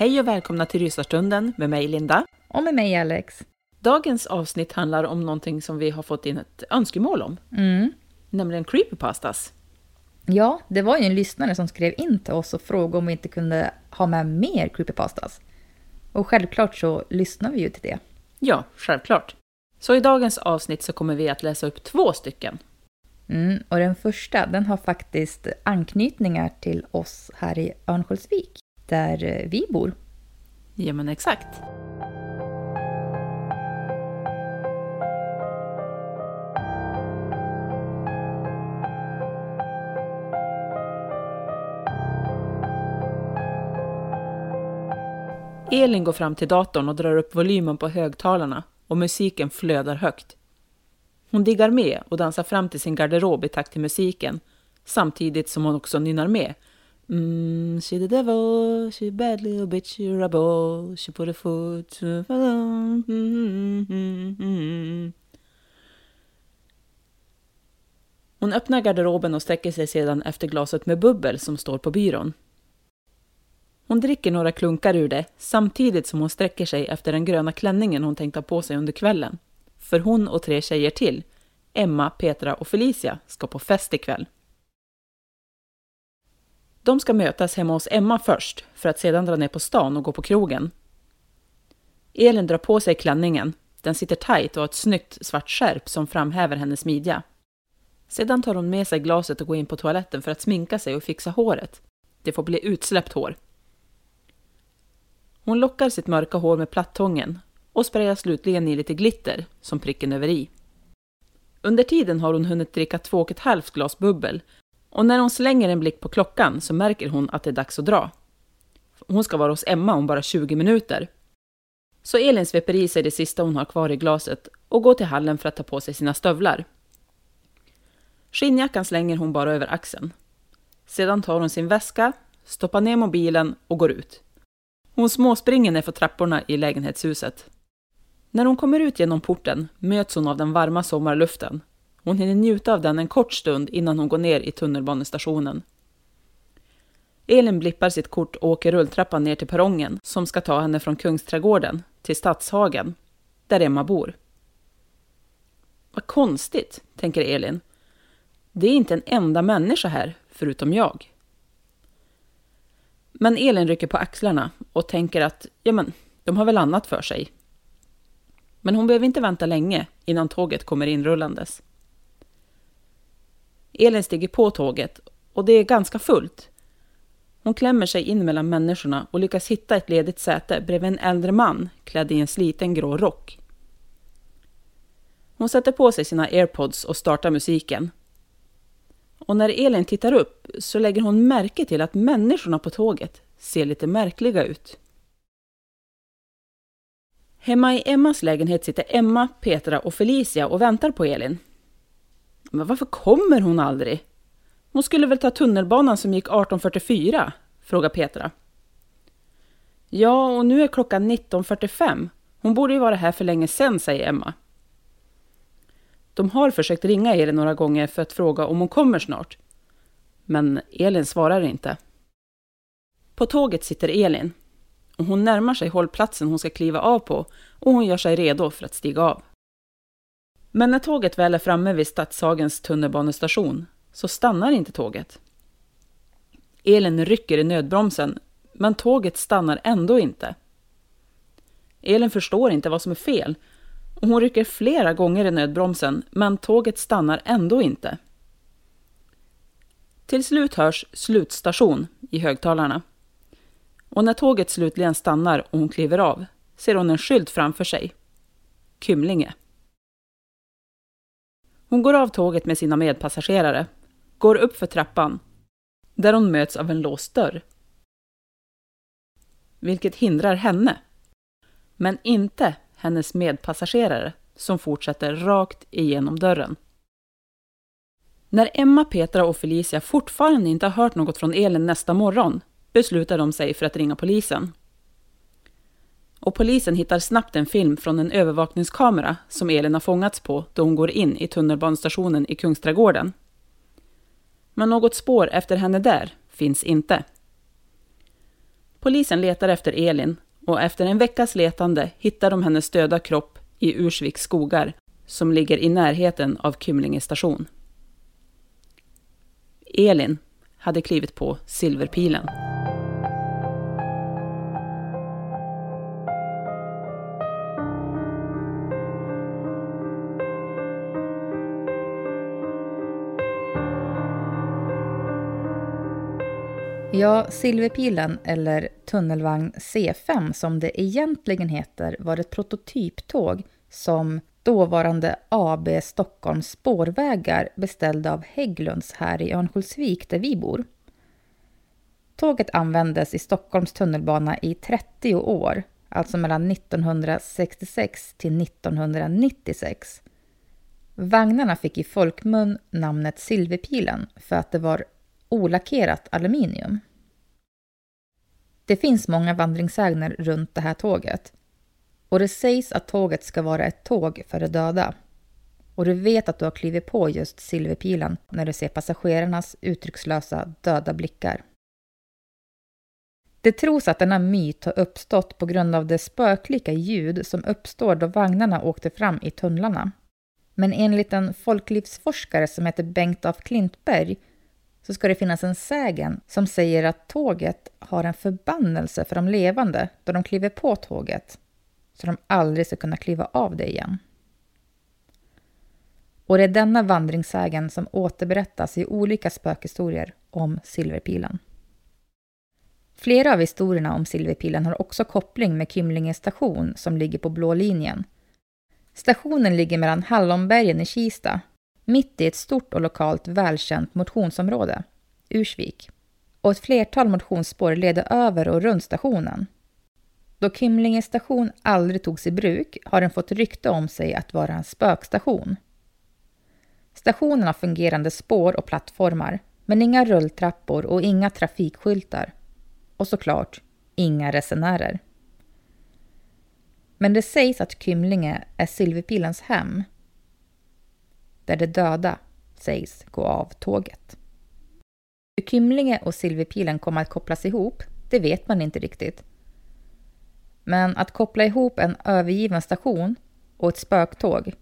Hej och välkomna till Rysarstunden med mig Linda. Och med mig Alex. Dagens avsnitt handlar om någonting som vi har fått in ett önskemål om. Mm. Nämligen creepypastas. Ja, det var ju en lyssnare som skrev in till oss och frågade om vi inte kunde ha med mer creepypastas. Och självklart så lyssnar vi ju till det. Ja, självklart. Så i dagens avsnitt så kommer vi att läsa upp två stycken. Mm, och den första, den har faktiskt anknytningar till oss här i Örnsköldsvik, där eh, vi bor. Ja, men exakt. Elin går fram till datorn och drar upp volymen på högtalarna och musiken flödar högt. Hon diggar med och dansar fram till sin garderob i takt till musiken, samtidigt som hon också nynnar med. Mm, she the devil, she bad little bitch, she rebel, she put a foot to the mm, mm, mm, mm. Hon öppnar garderoben och sträcker sig sedan efter glaset med bubbel som står på byrån. Hon dricker några klunkar ur det samtidigt som hon sträcker sig efter den gröna klänningen hon tänkt ha på sig under kvällen. För hon och tre tjejer till, Emma, Petra och Felicia, ska på fest ikväll. De ska mötas hemma hos Emma först, för att sedan dra ner på stan och gå på krogen. Elin drar på sig klänningen. Den sitter tajt och har ett snyggt svart skärp som framhäver hennes midja. Sedan tar hon med sig glaset och går in på toaletten för att sminka sig och fixa håret. Det får bli utsläppt hår. Hon lockar sitt mörka hår med plattången och sprayar slutligen i lite glitter som pricken över i. Under tiden har hon hunnit dricka två och ett halvt glas bubbel och när hon slänger en blick på klockan så märker hon att det är dags att dra. Hon ska vara hos Emma om bara 20 minuter. Så Elin sveper i sig det sista hon har kvar i glaset och går till hallen för att ta på sig sina stövlar. Skinnjackan slänger hon bara över axeln. Sedan tar hon sin väska, stoppar ner mobilen och går ut. Hon småspringer nerför trapporna i lägenhetshuset. När hon kommer ut genom porten möts hon av den varma sommarluften. Hon hinner njuta av den en kort stund innan hon går ner i tunnelbanestationen. Elin blippar sitt kort och åker rulltrappan ner till perrongen som ska ta henne från Kungsträdgården till Stadshagen, där Emma bor. Vad konstigt, tänker Elin. Det är inte en enda människa här, förutom jag. Men Elin rycker på axlarna och tänker att ja, men, de har väl annat för sig. Men hon behöver inte vänta länge innan tåget kommer inrullandes. Elin stiger på tåget och det är ganska fullt. Hon klämmer sig in mellan människorna och lyckas hitta ett ledigt säte bredvid en äldre man klädd i en sliten grå rock. Hon sätter på sig sina airpods och startar musiken. Och när Elin tittar upp så lägger hon märke till att människorna på tåget ser lite märkliga ut. Hemma i Emmas lägenhet sitter Emma, Petra och Felicia och väntar på Elin. Men varför kommer hon aldrig? Hon skulle väl ta tunnelbanan som gick 18.44? frågar Petra. Ja, och nu är klockan 19.45. Hon borde ju vara här för länge sedan, säger Emma. De har försökt ringa Elin några gånger för att fråga om hon kommer snart. Men Elin svarar inte. På tåget sitter Elin. Och hon närmar sig hållplatsen hon ska kliva av på och hon gör sig redo för att stiga av. Men när tåget väl är framme vid Stadshagens tunnelbanestation så stannar inte tåget. Elin rycker i nödbromsen, men tåget stannar ändå inte. Elin förstår inte vad som är fel och hon rycker flera gånger i nödbromsen, men tåget stannar ändå inte. Till slut hörs slutstation i högtalarna. Och när tåget slutligen stannar och hon kliver av ser hon en skylt framför sig. Kymlinge. Hon går av tåget med sina medpassagerare, går upp för trappan, där hon möts av en låst dörr. Vilket hindrar henne, men inte hennes medpassagerare som fortsätter rakt igenom dörren. När Emma, Petra och Felicia fortfarande inte har hört något från Elin nästa morgon beslutar de sig för att ringa polisen. Och polisen hittar snabbt en film från en övervakningskamera som Elin har fångats på då hon går in i tunnelbanestationen i Kungsträdgården. Men något spår efter henne där finns inte. Polisen letar efter Elin och efter en veckas letande hittar de hennes döda kropp i Ursviks skogar som ligger i närheten av Kymlinge station. Elin hade klivit på Silverpilen. Ja, Silverpilen, eller tunnelvagn C5 som det egentligen heter, var ett prototyptåg som dåvarande AB Stockholms spårvägar beställde av Hägglunds här i Örnsköldsvik där vi bor. Tåget användes i Stockholms tunnelbana i 30 år, alltså mellan 1966 till 1996. Vagnarna fick i folkmun namnet Silverpilen för att det var olackerat aluminium. Det finns många vandringssägner runt det här tåget. Och det sägs att tåget ska vara ett tåg för de döda. Och du vet att du har klivit på just silverpilen när du ser passagerarnas uttryckslösa döda blickar. Det tros att denna myt har uppstått på grund av det spöklika ljud som uppstår då vagnarna åkte fram i tunnlarna. Men enligt en folklivsforskare som heter Bengt af Klintberg så ska det finnas en sägen som säger att tåget har en förbannelse för de levande då de kliver på tåget, så de aldrig ska kunna kliva av det igen. Och det är denna vandringssägen som återberättas i olika spökhistorier om Silverpilen. Flera av historierna om Silverpilen har också koppling med Kymlinge station som ligger på blå linjen. Stationen ligger mellan Hallonbergen i Kista mitt i ett stort och lokalt välkänt motionsområde, Ursvik. Och ett flertal motionsspår leder över och runt stationen. Då Kymlinge station aldrig togs i bruk har den fått rykte om sig att vara en spökstation. Stationen har fungerande spår och plattformar, men inga rulltrappor och inga trafikskyltar. Och såklart, inga resenärer. Men det sägs att Kymlinge är Silverpilens hem där de döda sägs gå av tåget. Hur Kymlinge och Silverpilen kommer att kopplas ihop, det vet man inte riktigt. Men att koppla ihop en övergiven station och ett spöktåg,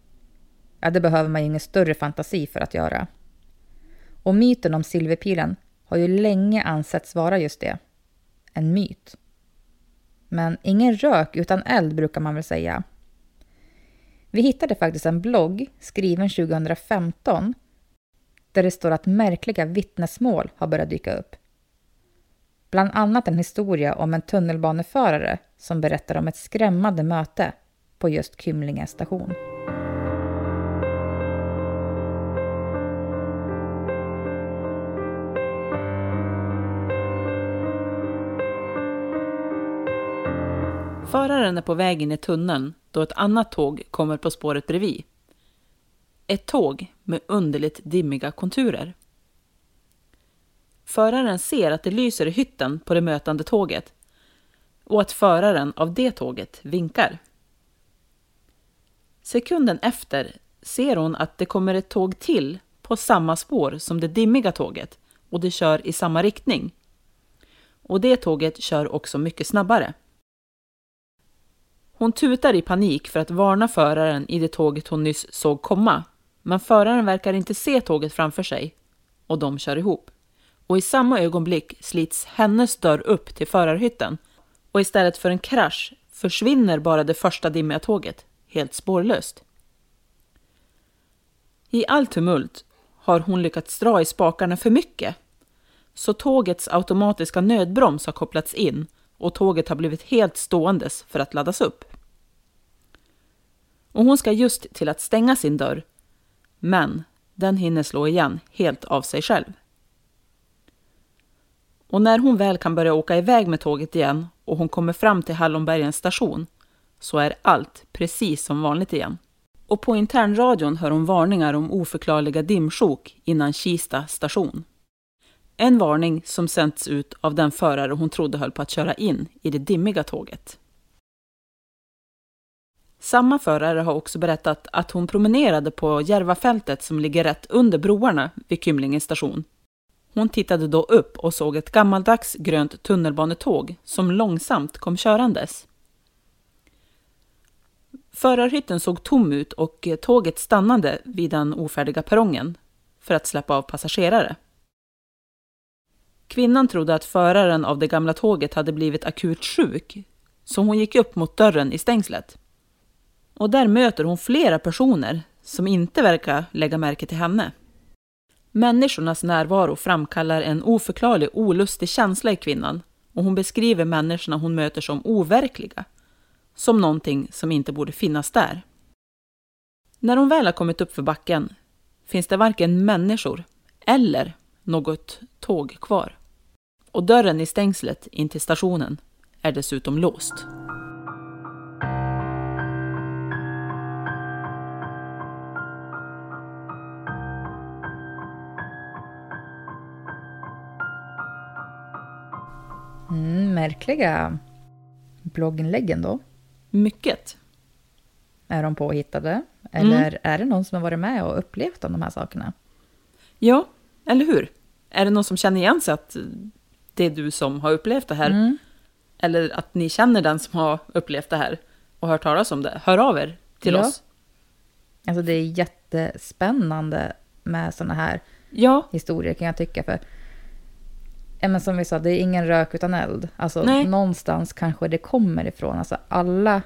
ja, det behöver man ju ingen större fantasi för att göra. Och myten om Silverpilen har ju länge ansetts vara just det, en myt. Men ingen rök utan eld brukar man väl säga. Vi hittade faktiskt en blogg skriven 2015 där det står att märkliga vittnesmål har börjat dyka upp. Bland annat en historia om en tunnelbaneförare som berättar om ett skrämmande möte på just Kymlinge station. Föraren är på väg in i tunneln då ett annat tåg kommer på spåret bredvid. Ett tåg med underligt dimmiga konturer. Föraren ser att det lyser i hytten på det mötande tåget och att föraren av det tåget vinkar. Sekunden efter ser hon att det kommer ett tåg till på samma spår som det dimmiga tåget och det kör i samma riktning. Och det tåget kör också mycket snabbare. Hon tutar i panik för att varna föraren i det tåget hon nyss såg komma. Men föraren verkar inte se tåget framför sig och de kör ihop. Och i samma ögonblick slits hennes dörr upp till förarhytten och istället för en krasch försvinner bara det första dimmiga tåget helt spårlöst. I all tumult har hon lyckats dra i spakarna för mycket. Så tågets automatiska nödbroms har kopplats in och tåget har blivit helt ståendes för att laddas upp. Och hon ska just till att stänga sin dörr, men den hinner slå igen helt av sig själv. Och när hon väl kan börja åka iväg med tåget igen och hon kommer fram till Hallonbergens station så är allt precis som vanligt igen. Och på internradion hör hon varningar om oförklarliga dimsjok innan Kista station. En varning som sänds ut av den förare hon trodde höll på att köra in i det dimmiga tåget. Samma förare har också berättat att hon promenerade på Järvafältet som ligger rätt under broarna vid Kymlinge station. Hon tittade då upp och såg ett gammaldags grönt tunnelbanetåg som långsamt kom körandes. Förarhytten såg tom ut och tåget stannade vid den ofärdiga perrongen för att släppa av passagerare. Kvinnan trodde att föraren av det gamla tåget hade blivit akut sjuk, så hon gick upp mot dörren i stängslet. Och där möter hon flera personer som inte verkar lägga märke till henne. Människornas närvaro framkallar en oförklarlig olustig känsla i kvinnan och hon beskriver människorna hon möter som overkliga, som någonting som inte borde finnas där. När hon väl har kommit upp för backen finns det varken människor eller något tåg kvar. Och dörren i stängslet in till stationen är dessutom låst. Mm, märkliga blogginläggen då. Mycket. Är de påhittade? Eller mm. är det någon som har varit med och upplevt de här sakerna? Ja, eller hur? Är det någon som känner igen sig att det är du som har upplevt det här? Mm. Eller att ni känner den som har upplevt det här och hört talas om det? Hör av er till ja. oss. Alltså det är jättespännande med sådana här ja. historier kan jag tycka. För men som vi sa, det är ingen rök utan eld. Alltså Nej. någonstans kanske det kommer ifrån. Alltså alla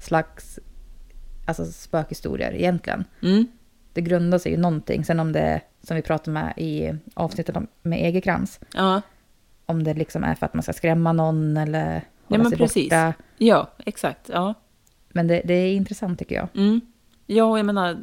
slags alltså, spökhistorier egentligen. Mm. Det grundar sig i någonting. Sen om det, som vi pratade med i avsnittet med Egerkrans. Ja. Om det liksom är för att man ska skrämma någon eller hålla ja, men sig precis. borta. Ja, exakt. Ja. Men det, det är intressant tycker jag. Mm. Ja, jag menar,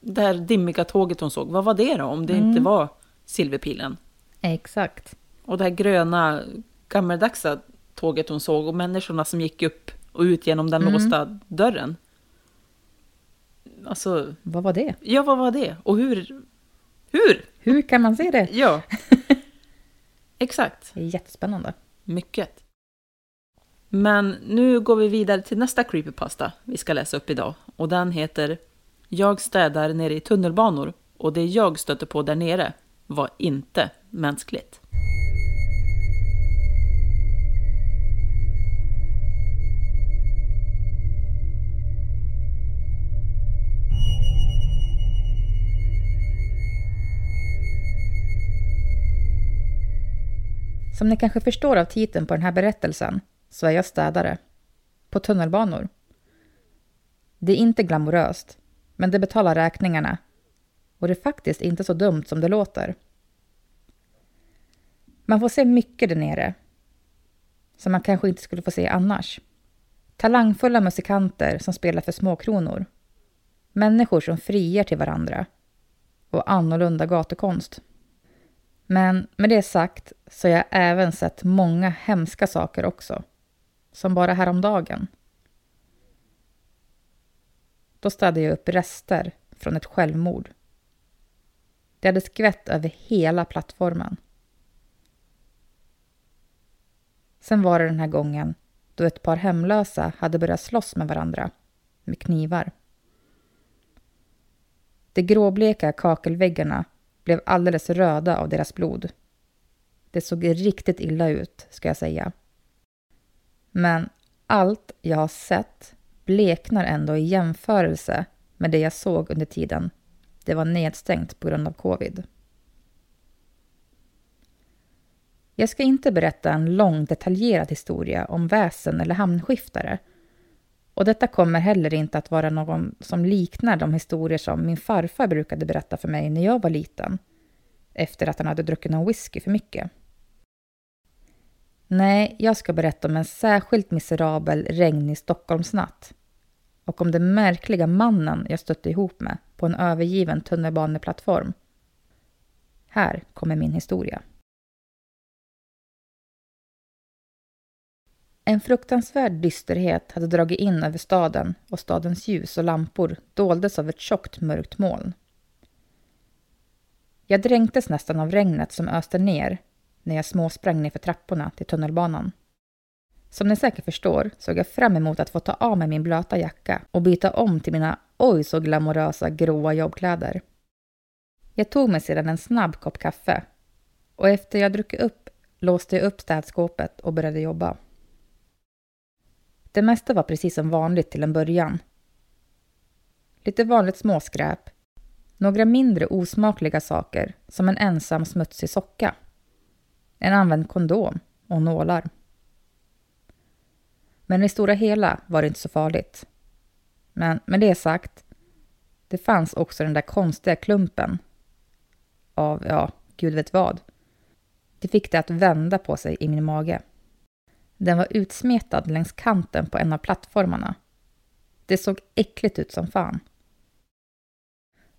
det här dimmiga tåget hon såg, vad var det då? Om det Mm. inte var silverpilen? Exakt. Och det här gröna, gammeldagsa tåget hon såg och människorna som gick upp och ut genom den Mm. låsta dörren. Alltså, Vad var det? ja vad var det? Och hur? Hur? Hur kan man se det? Ja. Exakt. Det är jättespännande. Mycket. Men nu går vi vidare till nästa creepypasta vi ska läsa upp idag. Och den heter Jag städar nere i tunnelbanor och det jag stötte på där nere var inte mänskligt. Som ni kanske förstår av titeln på den här berättelsen så är jag städare. På tunnelbanor. Det är inte glamoröst, men det betalar räkningarna. Och det är faktiskt inte så dumt som det låter. Man får se mycket där nere som man kanske inte skulle få se annars. Talangfulla musikanter som spelar för småkronor. Människor som friar till varandra. Och annorlunda gatukonst. Men med det sagt så har jag även sett många hemska saker också. Som bara häromdagen. Då städade jag upp rester från ett självmord. Det hade skvätt över hela plattformen. Sen var det den här gången då ett par hemlösa hade börjat slåss med varandra med knivar. De gråbleka kakelväggarna blev alldeles röda av deras blod. Det såg riktigt illa ut, ska jag säga. Men allt jag har sett bleknar ändå i jämförelse med det jag såg under tiden det var nedstängt på grund av covid. Jag ska inte berätta en lång detaljerad historia om väsen eller hamnskiftare. Och detta kommer heller inte att vara någon som liknar de historier som min farfar brukade berätta för mig när jag var liten. Efter att han hade druckit någon whisky för mycket. Nej, jag ska berätta om en särskilt miserabel regnig Stockholmsnatt. Och om den märkliga mannen jag stötte ihop med på en övergiven tunnelbaneplattform. Här kommer min historia. En fruktansvärd dysterhet hade dragit in över staden och stadens ljus och lampor doldes av ett tjockt mörkt moln. Jag dränktes nästan av regnet som öste ner när jag småsprang nerför trapporna till tunnelbanan. Som ni säkert förstår såg jag fram emot att få ta av mig min blöta jacka och byta om till mina oj så glamorösa gråa jobbkläder. Jag tog mig sedan en snabb kopp kaffe och efter jag druckit upp låste jag upp städskåpet och började jobba. Det mesta var precis som vanligt till en början. Lite vanligt småskräp, några mindre osmakliga saker som en ensam smutsig socka, en använd kondom och nålar. Men i stora hela var det inte så farligt. Men med det sagt, det fanns också den där konstiga klumpen av, ja, gud vet vad. Det fick det att vända på sig i min mage. Den var utsmetad längs kanten på en av plattformarna. Det såg äckligt ut som fan.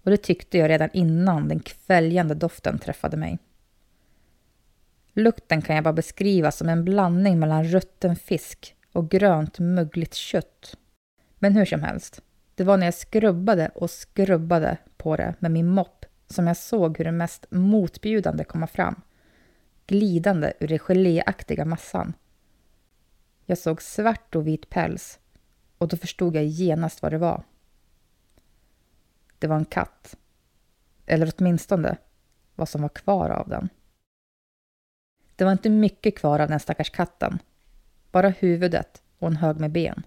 Och det tyckte jag redan innan den kväljande doften träffade mig. Lukten kan jag bara beskriva som en blandning mellan rutten fisk och grönt mögligt kött. Men hur som helst, det var när jag skrubbade och skrubbade på det med min mopp som jag såg hur det mest motbjudande komma fram, glidande ur den geléaktiga massan. Jag såg svart och vit päls och då förstod jag genast vad det var. Det var en katt. Eller åtminstone vad som var kvar av den. Det var inte mycket kvar av den stackars katten. Bara huvudet och en hög med ben.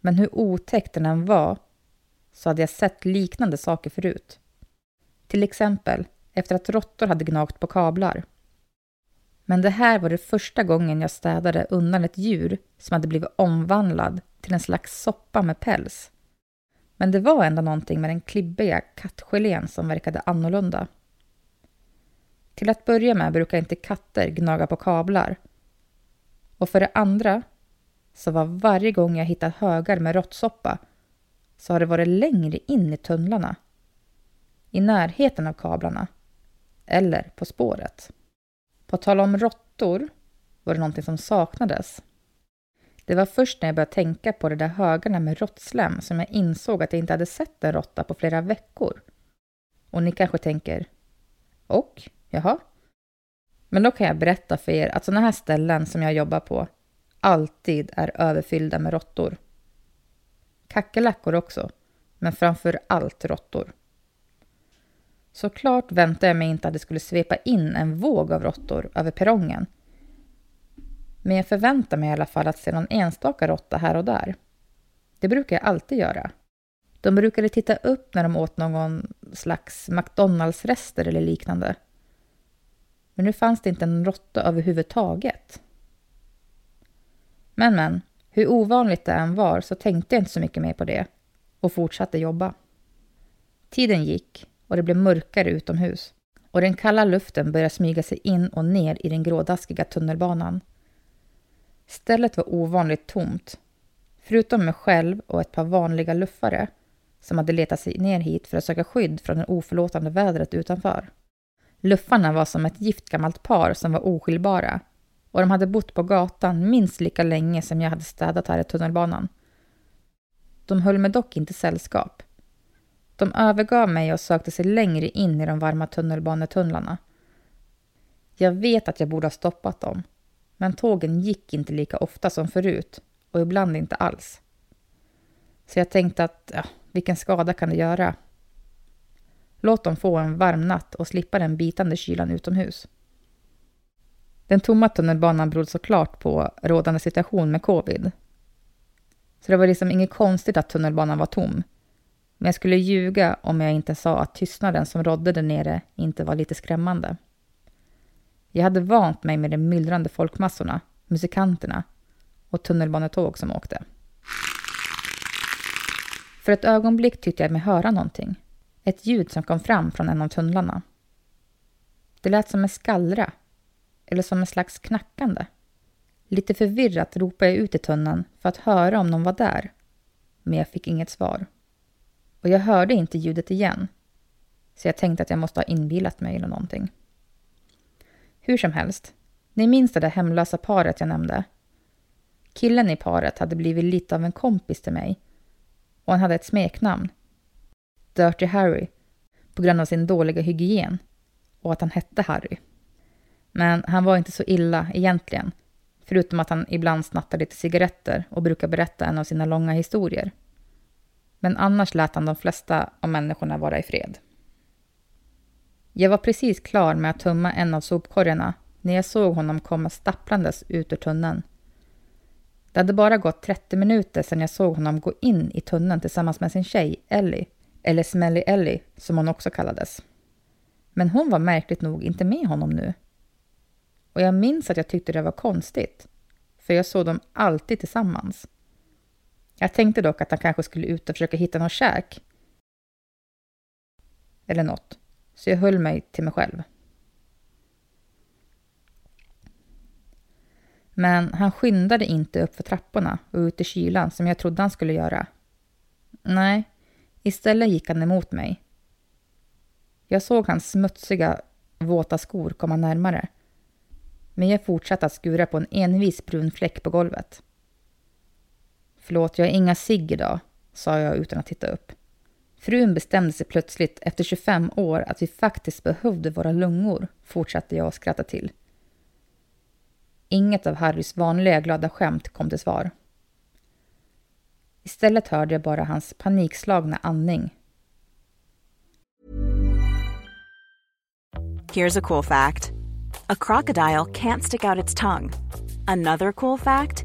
Men hur otäck den än var så hade jag sett liknande saker förut. Till exempel efter att råttor hade gnagt på kablar. Men det här var det första gången jag städade undan ett djur som hade blivit omvandlad till en slags soppa med päls. Men det var ändå någonting med den klibbiga kattgelén som verkade annorlunda. Till att börja med brukar inte katter gnaga på kablar. Och för det andra så var varje gång jag hittat högar med råttsoppa så har det varit längre in i tunnlarna. I närheten av kablarna. Eller på spåret. På tal om råttor var det någonting som saknades. Det var först när jag började tänka på de där högarna med råttslem som jag insåg att jag inte hade sett en råtta på flera veckor. Och ni kanske tänker, och? Jaha? Men då kan jag berätta för er att sådana här ställen som jag jobbar på alltid är överfyllda med råttor. Kackerlackor också, men framför allt råttor. Såklart väntade jag mig inte att det skulle svepa in en våg av råttor över perrongen. Men jag förväntar mig i alla fall att se någon enstaka råtta här och där. Det brukar jag alltid göra. De brukade titta upp när de åt någon slags McDonalds-rester eller liknande. Men nu fanns det inte en råtta överhuvudtaget. Men men, hur ovanligt det än var så tänkte jag inte så mycket mer på det och fortsatte jobba. Tiden gick och det blev mörkare utomhus. Och den kalla luften började smyga sig in och ner i den grådaskiga tunnelbanan. Stället var ovanligt tomt. Förutom mig själv och ett par vanliga luffare som hade letat sig ner hit för att söka skydd från det oförlåtande vädret utanför. Luffarna var som ett gift gammalt par som var oskiljbara och de hade bott på gatan minst lika länge som jag hade städat här i tunnelbanan. De höll mig dock inte sällskap. De övergav mig och sökte sig längre in i de varma tunnelbanetunnlarna. Jag vet att jag borde ha stoppat dem, men tågen gick inte lika ofta som förut och ibland inte alls. Så jag tänkte att, ja, vilken skada kan det göra? Låt dem få en varm natt och slippa den bitande kylan utomhus. Den tomma tunnelbanan berodde såklart på rådande situation med covid. Så det var liksom inget konstigt att tunnelbanan var tom. Men jag skulle ljuga om jag inte sa att tystnaden som rådde där nere inte var lite skrämmande. Jag hade vant mig med de myllrande folkmassorna, musikanterna och tunnelbanetåg som åkte. För ett ögonblick tyckte jag mig höra någonting. Ett ljud som kom fram från en av tunnlarna. Det lät som en skallra, eller som en slags knackande. Lite förvirrat ropade jag ut i tunneln för att höra om någon var där, men jag fick inget svar. Och jag hörde inte ljudet igen, så jag tänkte att jag måste ha inbillat mig eller någonting. Hur som helst, ni minns det där hemlösa paret jag nämnde? Killen i paret hade blivit lite av en kompis till mig och han hade ett smeknamn. Dirty Harry, på grund av sin dåliga hygien och att han hette Harry. Men han var inte så illa egentligen, förutom att han ibland snattade lite cigaretter och brukar berätta en av sina långa historier. Men annars lät han de flesta av människorna vara i fred. Jag var precis klar med att tömma en av sopkorgarna när jag såg honom komma stapplandes ut ur tunneln. Det hade bara gått 30 minuter sedan jag såg honom gå in i tunneln tillsammans med sin tjej Ellie, eller Smelly Ellie som hon också kallades. Men hon var märkligt nog inte med honom nu. Och jag minns att jag tyckte det var konstigt, för jag såg dem alltid tillsammans. Jag tänkte dock att han kanske skulle ut och försöka hitta något käk. Eller något. Så jag höll mig till mig själv. Men han skyndade inte upp för trapporna och ut i kylan som jag trodde han skulle göra. Nej, istället gick han emot mig. Jag såg hans smutsiga, våta skor komma närmare. Men jag fortsatte att skura på en envis brun fläck på golvet. Förlåt, jag har inga cigg idag, sa jag utan att titta upp. Frun bestämde sig plötsligt efter 25 år att vi faktiskt behövde våra lungor, fortsatte jag att skratta till. Inget av Harrys vanliga glada skämt kom till svar. Istället hörde jag bara hans panikslagna andning. Here's a cool fact. A crocodile can't stick out its tongue. Another cool fact,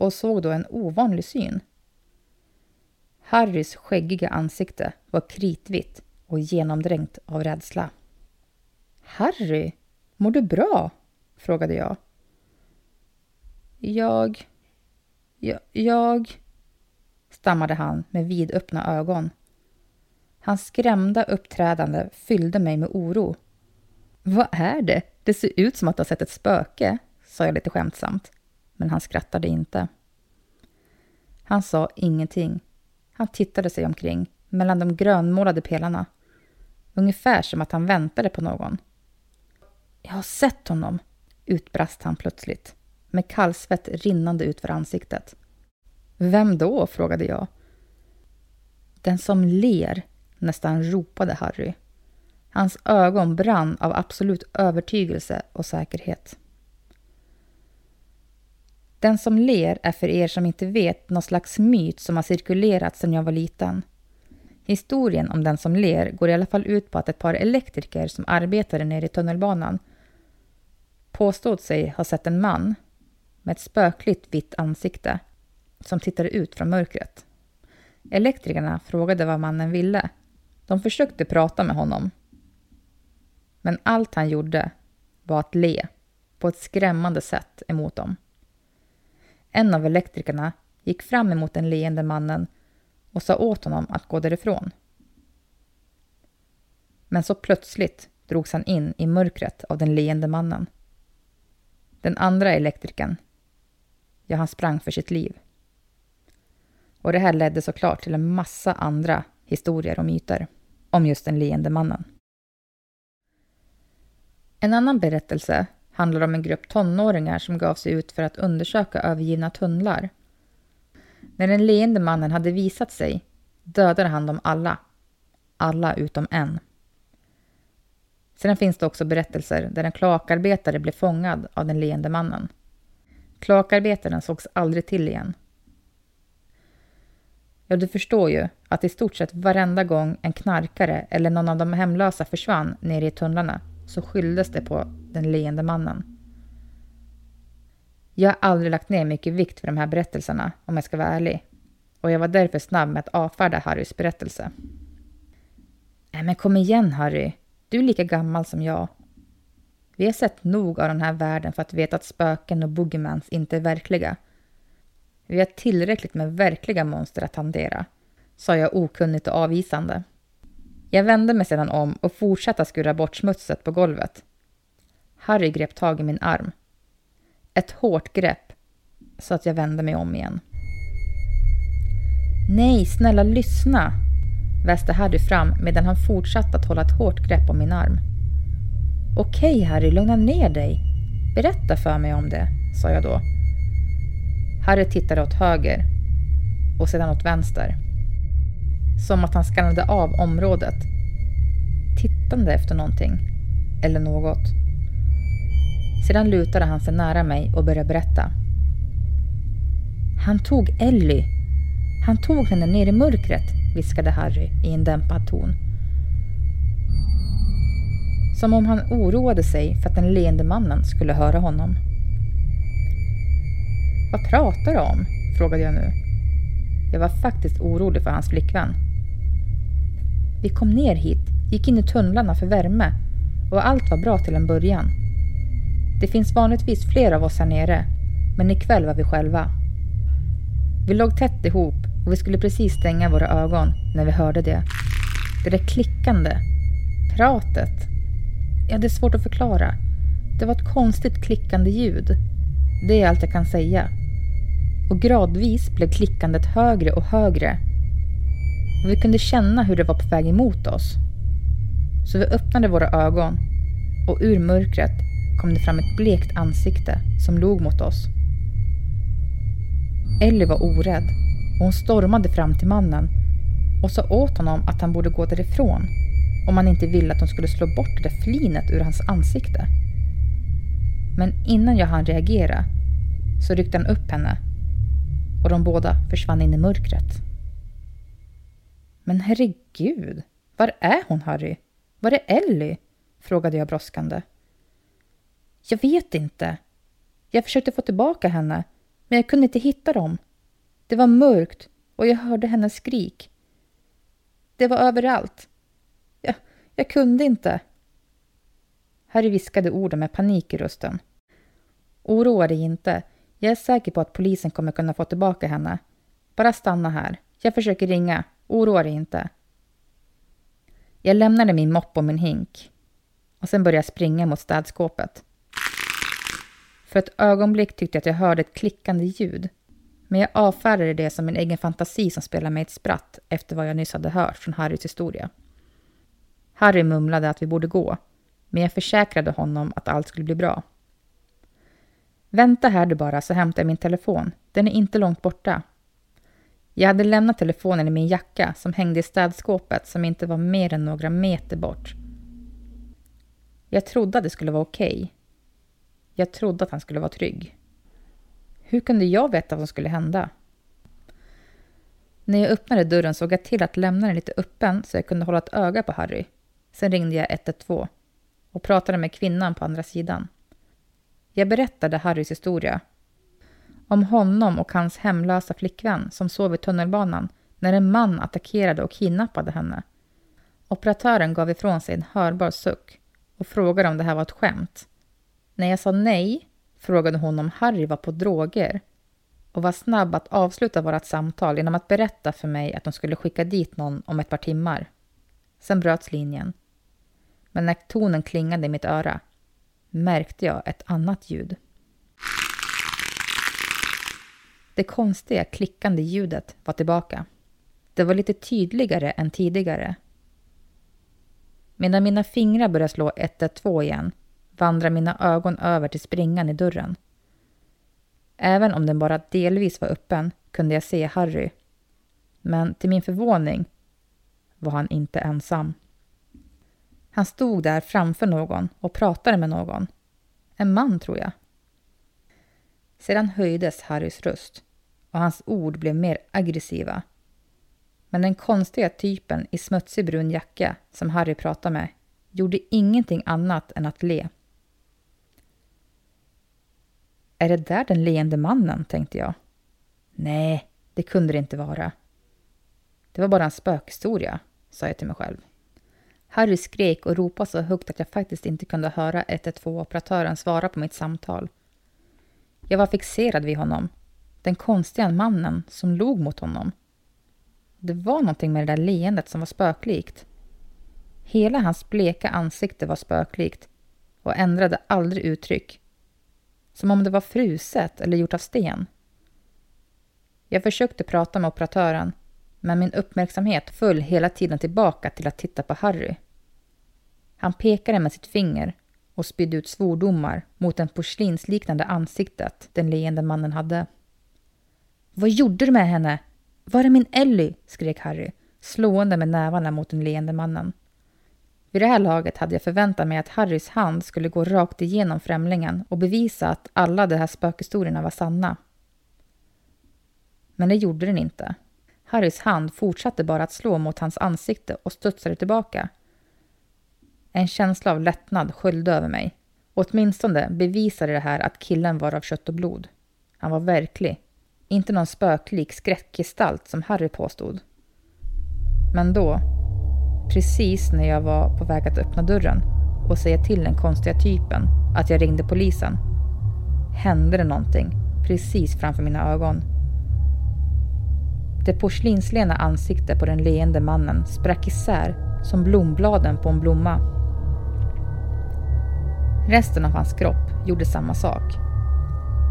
och såg då en ovanlig syn. Harrys skäggiga ansikte var kritvitt och genomdränkt av rädsla. Harry, mår du bra? frågade jag. Jag... Jag... jag stammade han med vidöppna ögon. Hans skrämda uppträdande fyllde mig med oro. Vad är det? Det ser ut som att du har sett ett spöke, sa jag lite skämtsamt. Men han skrattade inte. Han sa ingenting han tittade sig omkring mellan de grönmålade pelarna. ungefär som att han väntade på någon. Jag har sett honom, utbrast han plötsligt, med kallsvett rinnande ut för ansiktet. Vem då? frågade jag. Den som ler, nästan ropade Harry. Hans ögon brann av absolut övertygelse och säkerhet. Den som ler är för er som inte vet någon slags myt som har cirkulerat sedan jag var liten. Historien om den som ler går i alla fall ut på att ett par elektriker som arbetade nere i tunnelbanan påstod sig ha sett en man med ett spökligt vitt ansikte som tittade ut från mörkret. Elektrikerna frågade vad mannen ville. De försökte prata med honom. Men allt han gjorde var att le på ett skrämmande sätt emot dem. En av elektrikerna gick fram emot den leende mannen och sa åt honom att gå därifrån. Men så plötsligt drogs han in i mörkret av den leende mannen. Den andra elektrikern, ja, han sprang för sitt liv. Och det här ledde såklart till en massa andra historier och myter om just den leende mannen. En annan berättelse handlar om en grupp tonåringar som gav sig ut för att undersöka övergivna tunnlar. När den leende mannen hade visat sig dödade han dem alla. Alla utom en. Sedan finns det också berättelser där en kloakarbetare blev fångad av den leende mannen. Kloakarbetaren sågs aldrig till igen. Ja, du förstår ju att i stort sett varenda gång en knarkare eller någon av de hemlösa försvann nere i tunnlarna så skylldes det på den leende mannen. Jag har aldrig lagt ner mycket vikt för de här berättelserna, om jag ska vara ärlig. Och jag var därför snabb med att avfärda Harrys berättelse. Nej men kom igen Harry, du är lika gammal som jag. Vi har sett nog av den här världen för att veta att spöken och boogiemans inte är verkliga. Vi har tillräckligt med verkliga monster att hantera, sa jag okunnigt och avvisande. Jag vände mig sedan om och fortsatte skura bort smutset på golvet. Harry grep tag i min arm. Ett hårt grepp, så att jag vände mig om igen. Nej, snälla lyssna! väste Harry fram medan han fortsatte att hålla ett hårt grepp om min arm. Okej, Harry, lugna ner dig. Berätta för mig om det, sa jag då. Harry tittade åt höger och sedan åt vänster. Som att han skannade av området. Tittande efter någonting. Eller något. Sedan lutade han sig nära mig och började berätta. Han tog Ellie. Han tog henne ner i mörkret, viskade Harry i en dämpad ton. Som om han oroade sig för att den leende mannen skulle höra honom. Vad pratar du om? frågade jag nu. Jag var faktiskt orolig för hans flickvän. Vi kom ner hit, gick in i tunnlarna för värme och allt var bra till en början. Det finns vanligtvis fler av oss här nere, men ikväll var vi själva. Vi låg tätt ihop och vi skulle precis stänga våra ögon när vi hörde det. Det där klickande, pratet. Ja, det är svårt att förklara. Det var ett konstigt klickande ljud. Det är allt jag kan säga. Och gradvis blev klickandet högre och högre. Och vi kunde känna hur det var på väg emot oss. Så vi öppnade våra ögon och ur mörkret kom det fram ett blekt ansikte som log mot oss. Ellie var orädd och hon stormade fram till mannen och sa åt honom att han borde gå därifrån om han inte ville att hon skulle slå bort det där flinet ur hans ansikte. Men innan jag hann reagera så ryckte han upp henne och de båda försvann in i mörkret. Men herregud, var är hon Harry? Var är Ellie? frågade jag brådskande. Jag vet inte. Jag försökte få tillbaka henne, men jag kunde inte hitta dem. Det var mörkt och jag hörde hennes skrik. Det var överallt. Jag, jag kunde inte. Harry viskade orden med panik i rösten. Oroa dig inte. Jag är säker på att polisen kommer kunna få tillbaka henne. Bara stanna här. Jag försöker ringa. Oroa dig inte. Jag lämnade min mopp och min hink och sen började jag springa mot städskåpet. För ett ögonblick tyckte jag att jag hörde ett klickande ljud. Men jag avfärdade det som min egen fantasi som spelade mig ett spratt efter vad jag nyss hade hört från Harrys historia. Harry mumlade att vi borde gå, men jag försäkrade honom att allt skulle bli bra. Vänta här du bara så hämtar jag min telefon. Den är inte långt borta. Jag hade lämnat telefonen i min jacka som hängde i städskåpet som inte var mer än några meter bort. Jag trodde att det skulle vara okej. Okay. Jag trodde att han skulle vara trygg. Hur kunde jag veta vad som skulle hända? När jag öppnade dörren såg jag till att lämna den lite öppen så jag kunde hålla ett öga på Harry. Sen ringde jag 112 och pratade med kvinnan på andra sidan. Jag berättade Harrys historia. Om honom och hans hemlösa flickvän som sov i tunnelbanan när en man attackerade och kidnappade henne. Operatören gav ifrån sig en hörbar suck och frågade om det här var ett skämt. När jag sa nej frågade hon om Harry var på droger och var snabb att avsluta vårt samtal genom att berätta för mig att de skulle skicka dit någon om ett par timmar. Sen bröts linjen. Men när tonen klingade i mitt öra märkte jag ett annat ljud. Det konstiga klickande ljudet var tillbaka. Det var lite tydligare än tidigare. Medan mina fingrar började slå 112 igen vandrar mina ögon över till springan i dörren. Även om den bara delvis var öppen kunde jag se Harry. Men till min förvåning var han inte ensam. Han stod där framför någon och pratade med någon. En man, tror jag. Sedan höjdes Harrys röst och hans ord blev mer aggressiva. Men den konstiga typen i smutsig brun jacka som Harry pratade med gjorde ingenting annat än att le. Är det där den leende mannen, tänkte jag. Nej, det kunde det inte vara. Det var bara en spökhistoria, sa jag till mig själv. Harry skrek och ropade så högt att jag faktiskt inte kunde höra 112-operatören svara på mitt samtal. Jag var fixerad vid honom. Den konstiga mannen som log mot honom. Det var någonting med det där leendet som var spöklikt. Hela hans bleka ansikte var spöklikt och ändrade aldrig uttryck. Som om det var fruset eller gjort av sten. Jag försökte prata med operatören men min uppmärksamhet föll hela tiden tillbaka till att titta på Harry. Han pekade med sitt finger och spydde ut svordomar mot det porslinsliknande ansiktet den leende mannen hade. Vad gjorde du med henne? Var är min Ellie? skrek Harry, slående med nävarna mot den leende mannen. Vid det här laget hade jag förväntat mig att Harrys hand skulle gå rakt igenom främlingen och bevisa att alla de här spökhistorierna var sanna. Men det gjorde den inte. Harrys hand fortsatte bara att slå mot hans ansikte och studsade tillbaka. En känsla av lättnad sköljde över mig. åtminstone bevisade det här att killen var av kött och blod. Han var verklig. Inte någon spöklik skräckgestalt som Harry påstod. Men då, precis när jag var på väg att öppna dörren och säga till den konstiga typen att jag ringde polisen, hände det någonting precis framför mina ögon. Det porslinslena ansiktet på den leende mannen sprack isär som blombladen på en blomma. Resten av hans kropp gjorde samma sak.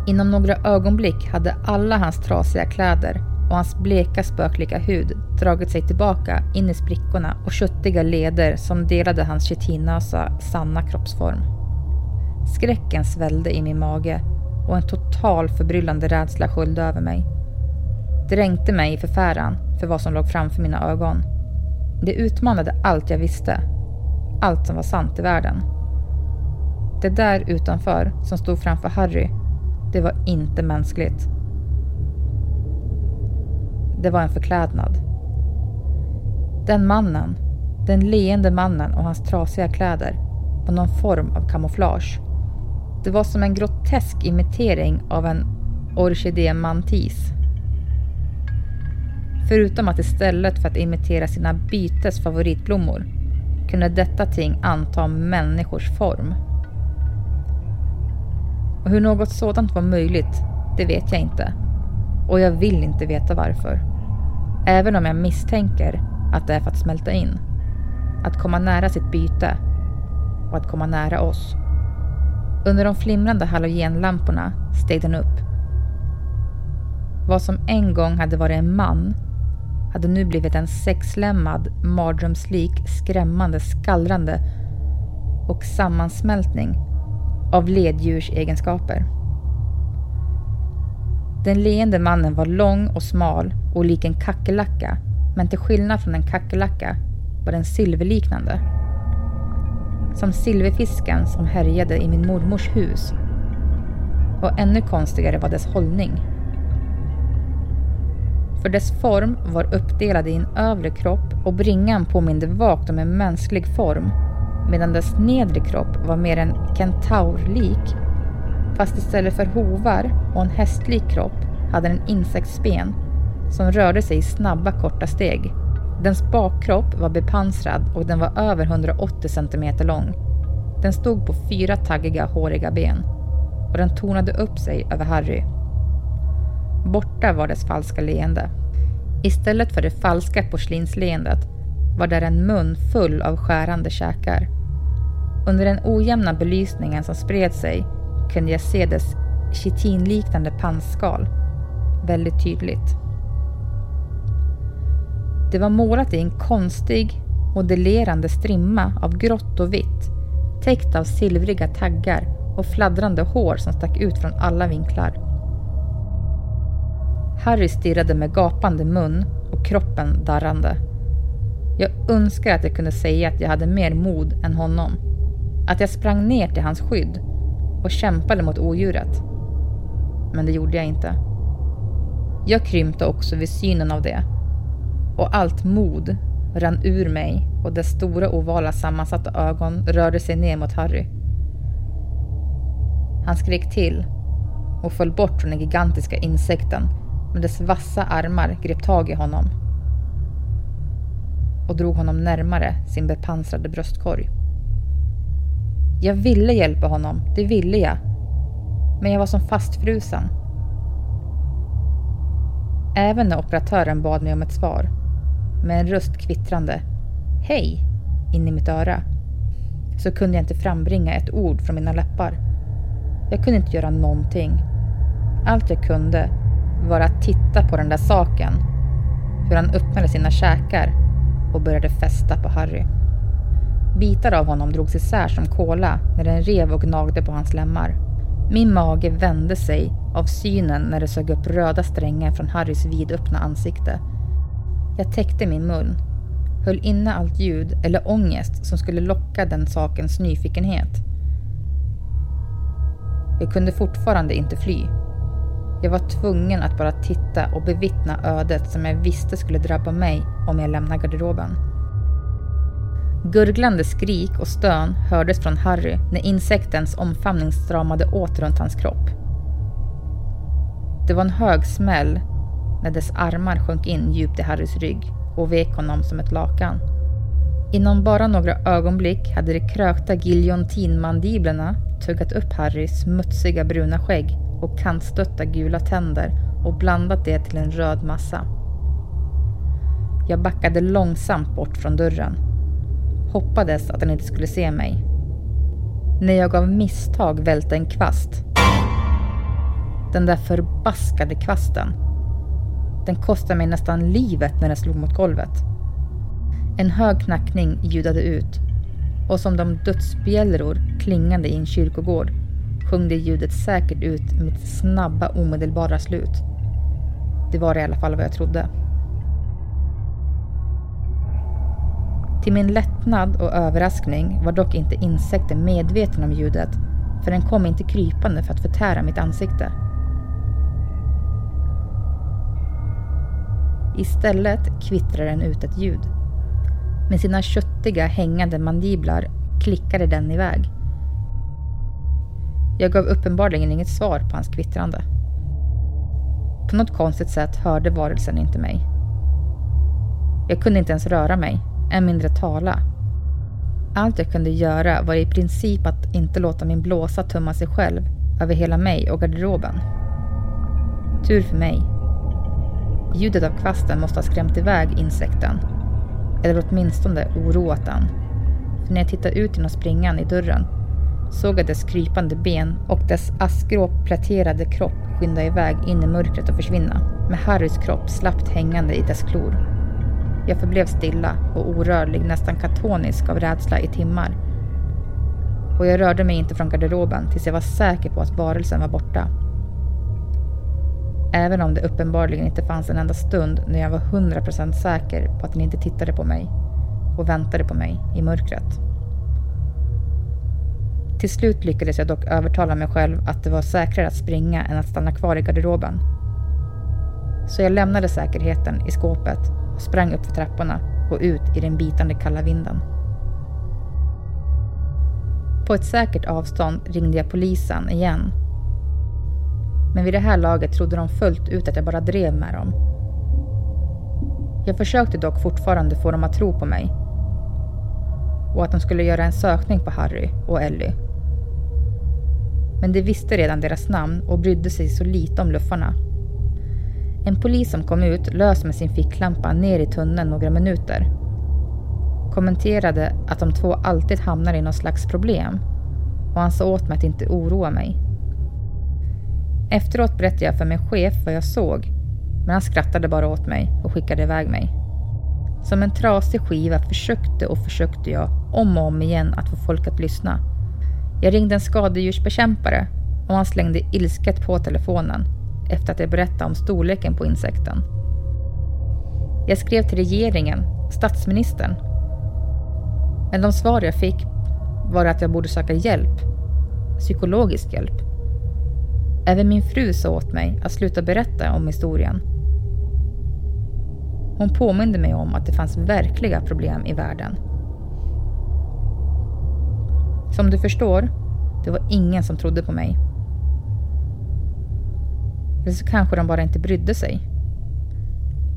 Inom några ögonblick hade alla hans trasiga kläder och hans bleka spöklika hud dragit sig tillbaka in i sprickorna och köttiga leder som delade hans kitinösa sanna kroppsform. Skräcken svällde i min mage och en total förbryllande rädsla sköljde över mig dränkte mig i förfäran för vad som låg framför mina ögon. Det utmanade allt jag visste. Allt som var sant i världen. Det där utanför, som stod framför Harry, det var inte mänskligt. Det var en förklädnad. Den mannen, den leende mannen och hans trasiga kläder var någon form av kamouflage. Det var som en grotesk imitering av en orkidémantis Förutom att istället för att imitera sina bytes favoritblommor kunde detta ting anta människors form. Och hur något sådant var möjligt, det vet jag inte. Och jag vill inte veta varför. Även om jag misstänker att det är för att smälta in. Att komma nära sitt byte. Och att komma nära oss. Under de flimrande halogenlamporna steg den upp. Vad som en gång hade varit en man hade nu blivit en sexlemmad, mardrömslik, skrämmande, skallrande och sammansmältning av leddjurs egenskaper. Den leende mannen var lång och smal och lik en kackerlacka, men till skillnad från en kackerlacka var den silverliknande. Som silverfisken som härjade i min mormors hus. Och ännu konstigare var dess hållning. För dess form var uppdelad i en övre kropp och bringan påminde vagt om en mänsklig form medan dess nedre kropp var mer en kentaurlik fast istället för hovar och en hästlik kropp hade den insektsben som rörde sig i snabba korta steg. Dens bakkropp var bepansrad och den var över 180 cm lång. Den stod på fyra taggiga, håriga ben och den tonade upp sig över Harry. Borta var dess falska leende. Istället för det falska porslinsleendet var där en mun full av skärande käkar. Under den ojämna belysningen som spred sig kunde jag se dess kitinliknande pannskal väldigt tydligt. Det var målat i en konstig, modellerande strimma av grått och vitt, täckt av silvriga taggar och fladdrande hår som stack ut från alla vinklar. Harry stirrade med gapande mun och kroppen darrande. Jag önskar att jag kunde säga att jag hade mer mod än honom. Att jag sprang ner till hans skydd och kämpade mot odjuret. Men det gjorde jag inte. Jag krympte också vid synen av det. Och allt mod rann ur mig och dess stora ovala sammansatta ögon rörde sig ner mot Harry. Han skrek till och föll bort från den gigantiska insekten men dess vassa armar grep tag i honom och drog honom närmare sin bepansrade bröstkorg. Jag ville hjälpa honom, det ville jag. Men jag var som fastfrusen. Även när operatören bad mig om ett svar, med en röst kvittrande Hej! in i mitt öra, så kunde jag inte frambringa ett ord från mina läppar. Jag kunde inte göra någonting. Allt jag kunde var att titta på den där saken, hur han öppnade sina käkar och började fästa på Harry. Bitar av honom drogs isär som kola när den rev och gnagde på hans lemmar. Min mage vände sig av synen när det sög upp röda strängar från Harrys vidöppna ansikte. Jag täckte min mun, höll inne allt ljud eller ångest som skulle locka den sakens nyfikenhet. Jag kunde fortfarande inte fly. Jag var tvungen att bara titta och bevittna ödet som jag visste skulle drabba mig om jag lämnade garderoben. Gurglande skrik och stön hördes från Harry när insektens omfamning stramade åt runt hans kropp. Det var en hög smäll när dess armar sjönk in djupt i Harrys rygg och vek honom som ett lakan. Inom bara några ögonblick hade de krökta giljontinmandiblerna tuggat upp Harrys smutsiga bruna skägg och kantstötta gula tänder och blandat det till en röd massa. Jag backade långsamt bort från dörren. Hoppades att han inte skulle se mig. När jag av misstag välte en kvast. Den där förbaskade kvasten. Den kostade mig nästan livet när den slog mot golvet. En hög knackning ljudade ut och som de dödsbjällror klingande i en kyrkogård sjöng det ljudet säkert ut mitt snabba omedelbara slut. Det var i alla fall vad jag trodde. Till min lättnad och överraskning var dock inte insekten medveten om ljudet för den kom inte krypande för att förtära mitt ansikte. Istället kvittrade den ut ett ljud. Med sina köttiga hängande mandiblar klickade den iväg. Jag gav uppenbarligen inget svar på hans kvittrande. På något konstigt sätt hörde varelsen inte mig. Jag kunde inte ens röra mig, än mindre tala. Allt jag kunde göra var i princip att inte låta min blåsa tömma sig själv över hela mig och garderoben. Tur för mig. Ljudet av kvasten måste ha skrämt iväg insekten. Eller åtminstone oroat den. För när jag tittade ut genom springan i dörren såg jag dess krypande ben och dess askgrå pläterade kropp skynda iväg in i mörkret och försvinna, med Harrys kropp slappt hängande i dess klor. Jag förblev stilla och orörlig, nästan katonisk av rädsla i timmar. Och jag rörde mig inte från garderoben tills jag var säker på att varelsen var borta. Även om det uppenbarligen inte fanns en enda stund när jag var 100% säker på att den inte tittade på mig och väntade på mig i mörkret. Till slut lyckades jag dock övertala mig själv att det var säkrare att springa än att stanna kvar i garderoben. Så jag lämnade säkerheten i skåpet och sprang upp för trapporna och ut i den bitande kalla vinden. På ett säkert avstånd ringde jag polisen igen. Men vid det här laget trodde de fullt ut att jag bara drev med dem. Jag försökte dock fortfarande få dem att tro på mig och att de skulle göra en sökning på Harry och Ellie. Men de visste redan deras namn och brydde sig så lite om luffarna. En polis som kom ut lös med sin ficklampa ner i tunneln några minuter kommenterade att de två alltid hamnar i någon slags problem och han sa åt mig att inte oroa mig. Efteråt berättade jag för min chef vad jag såg men han skrattade bara åt mig och skickade iväg mig. Som en trasig skiva försökte och försökte jag om och om igen att få folk att lyssna. Jag ringde en skadedjursbekämpare och han slängde ilsket på telefonen efter att jag berättade om storleken på insekten. Jag skrev till regeringen, statsministern. Men de svar jag fick var att jag borde söka hjälp. Psykologisk hjälp. Även min fru sa åt mig att sluta berätta om historien. Hon påminde mig om att det fanns verkliga problem i världen. Som du förstår, det var ingen som trodde på mig. Eller så kanske de bara inte brydde sig.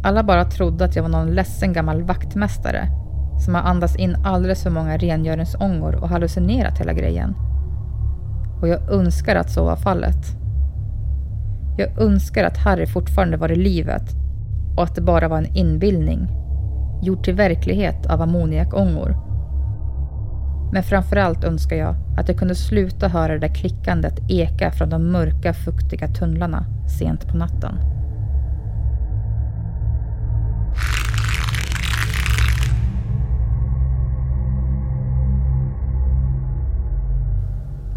Alla bara trodde att jag var någon ledsen gammal vaktmästare som har andats in alldeles för många rengöringsångor och hallucinerat hela grejen. Och jag önskar att så var fallet. Jag önskar att Harry fortfarande var i livet och att det bara var en inbildning, gjord till verklighet av ammoniakångor. Men framförallt önskar jag att jag kunde sluta höra det där klickandet eka från de mörka, fuktiga tunnlarna sent på natten.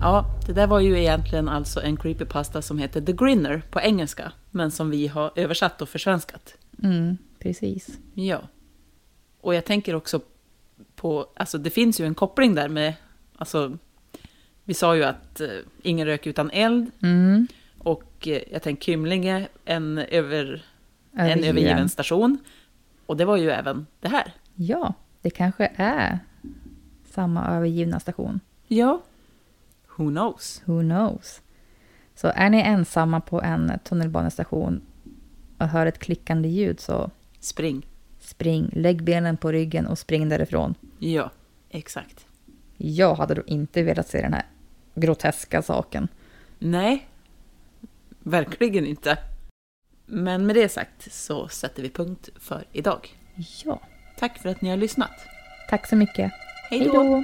Ja, det där var ju egentligen alltså en creepypasta som heter The Grinner på engelska, men som vi har översatt och försvenskat. Mm, precis. Ja. Och jag tänker också på, alltså det finns ju en koppling där med, alltså vi sa ju att eh, ingen rök utan eld. Mm. Och eh, jag tänker Kymlinge, en, över, en Övergiven. övergiven station. Och det var ju även det här. Ja, det kanske är samma övergivna station. Ja. Who knows? Who knows? Så är ni ensamma på en tunnelbanestation och hör ett klickande ljud så Spring. spring, lägg benen på ryggen och spring därifrån. Ja, exakt. Jag hade då inte velat se den här groteska saken. Nej, verkligen inte. Men med det sagt så sätter vi punkt för idag. Ja, Tack för att ni har lyssnat. tack så mycket. Hej då!